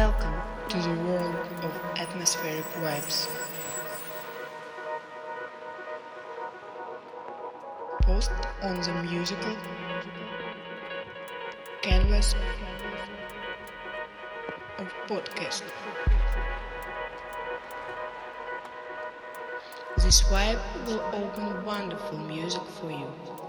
Welcome to the world of atmospheric vibes. Post on the musical canvas of podcast. This vibe will open wonderful music for you.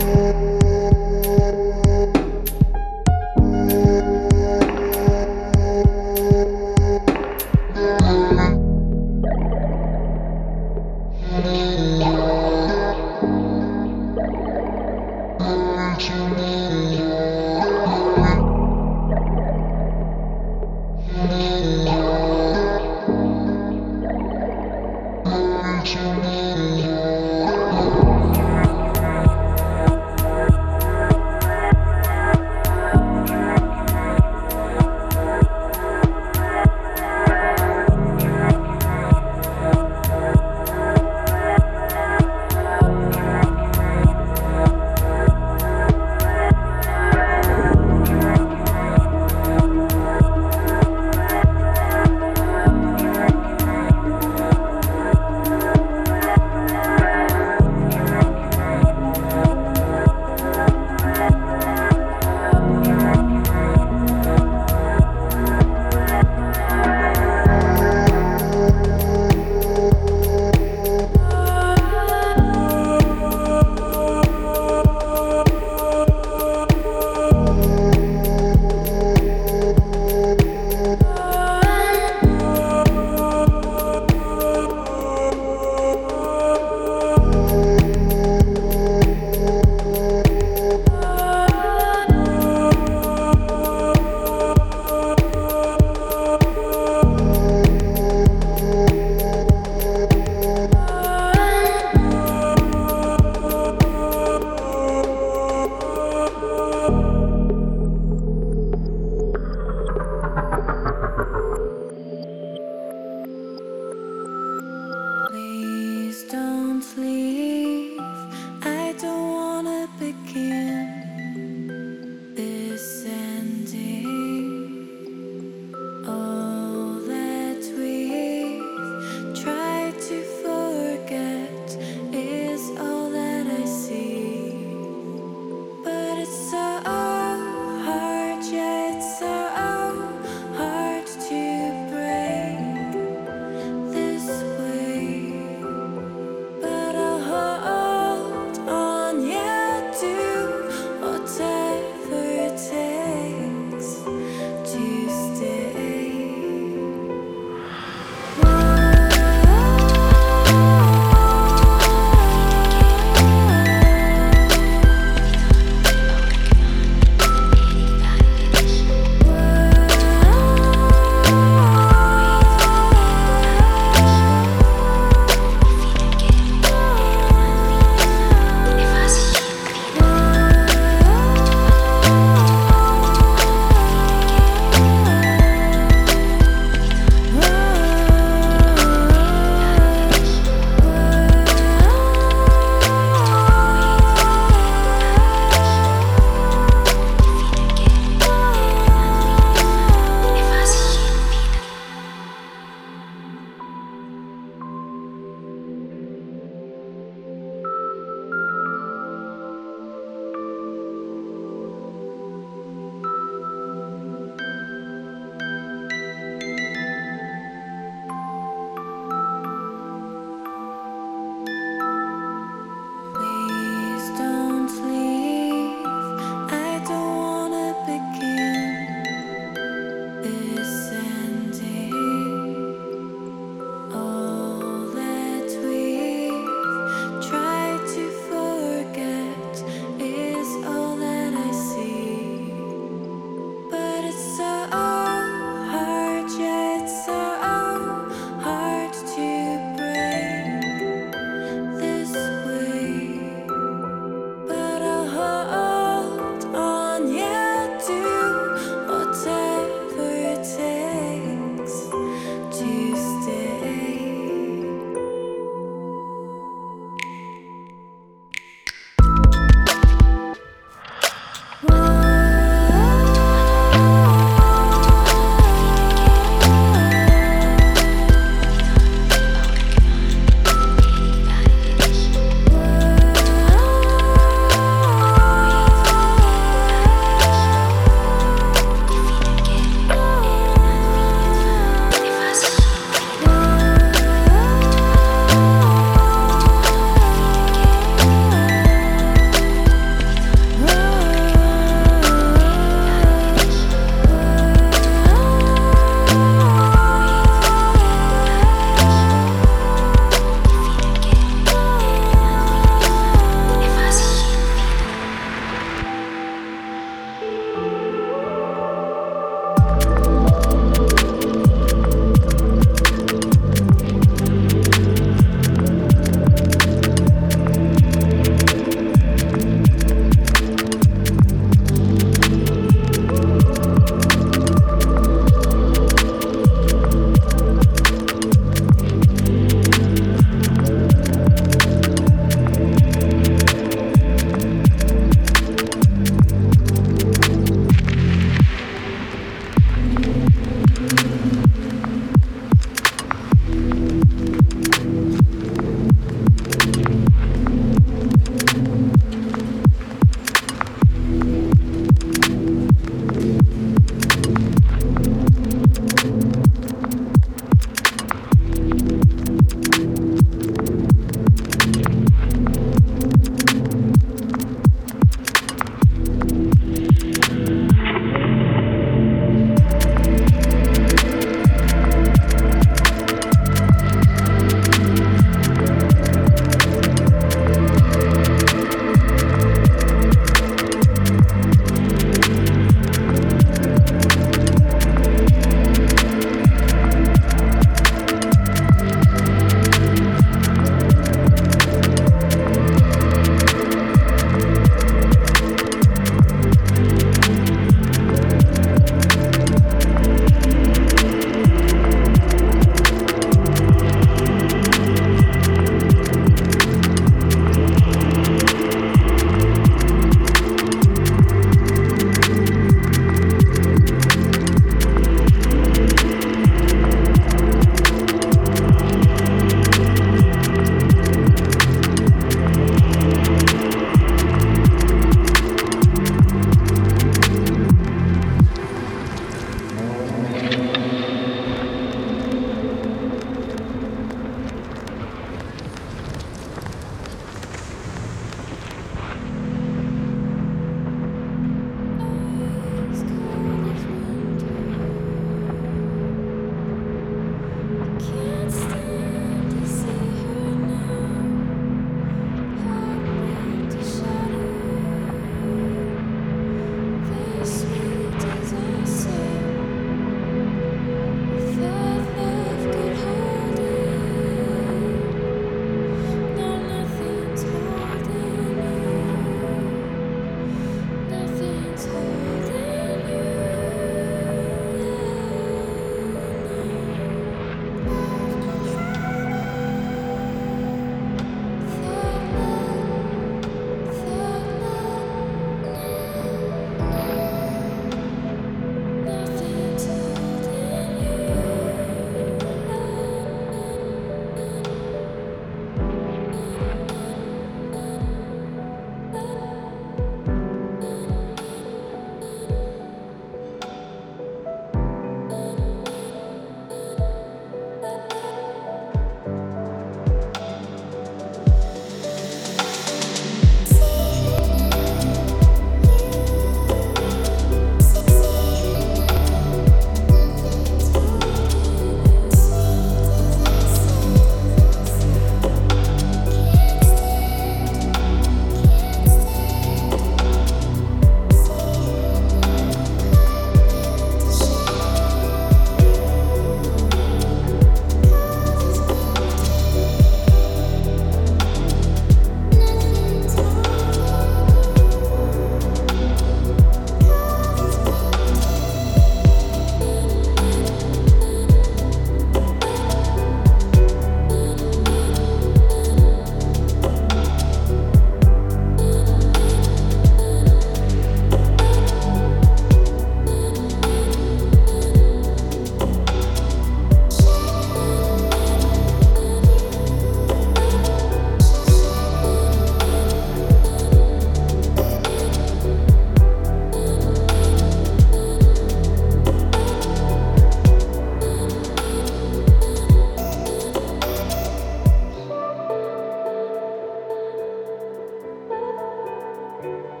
See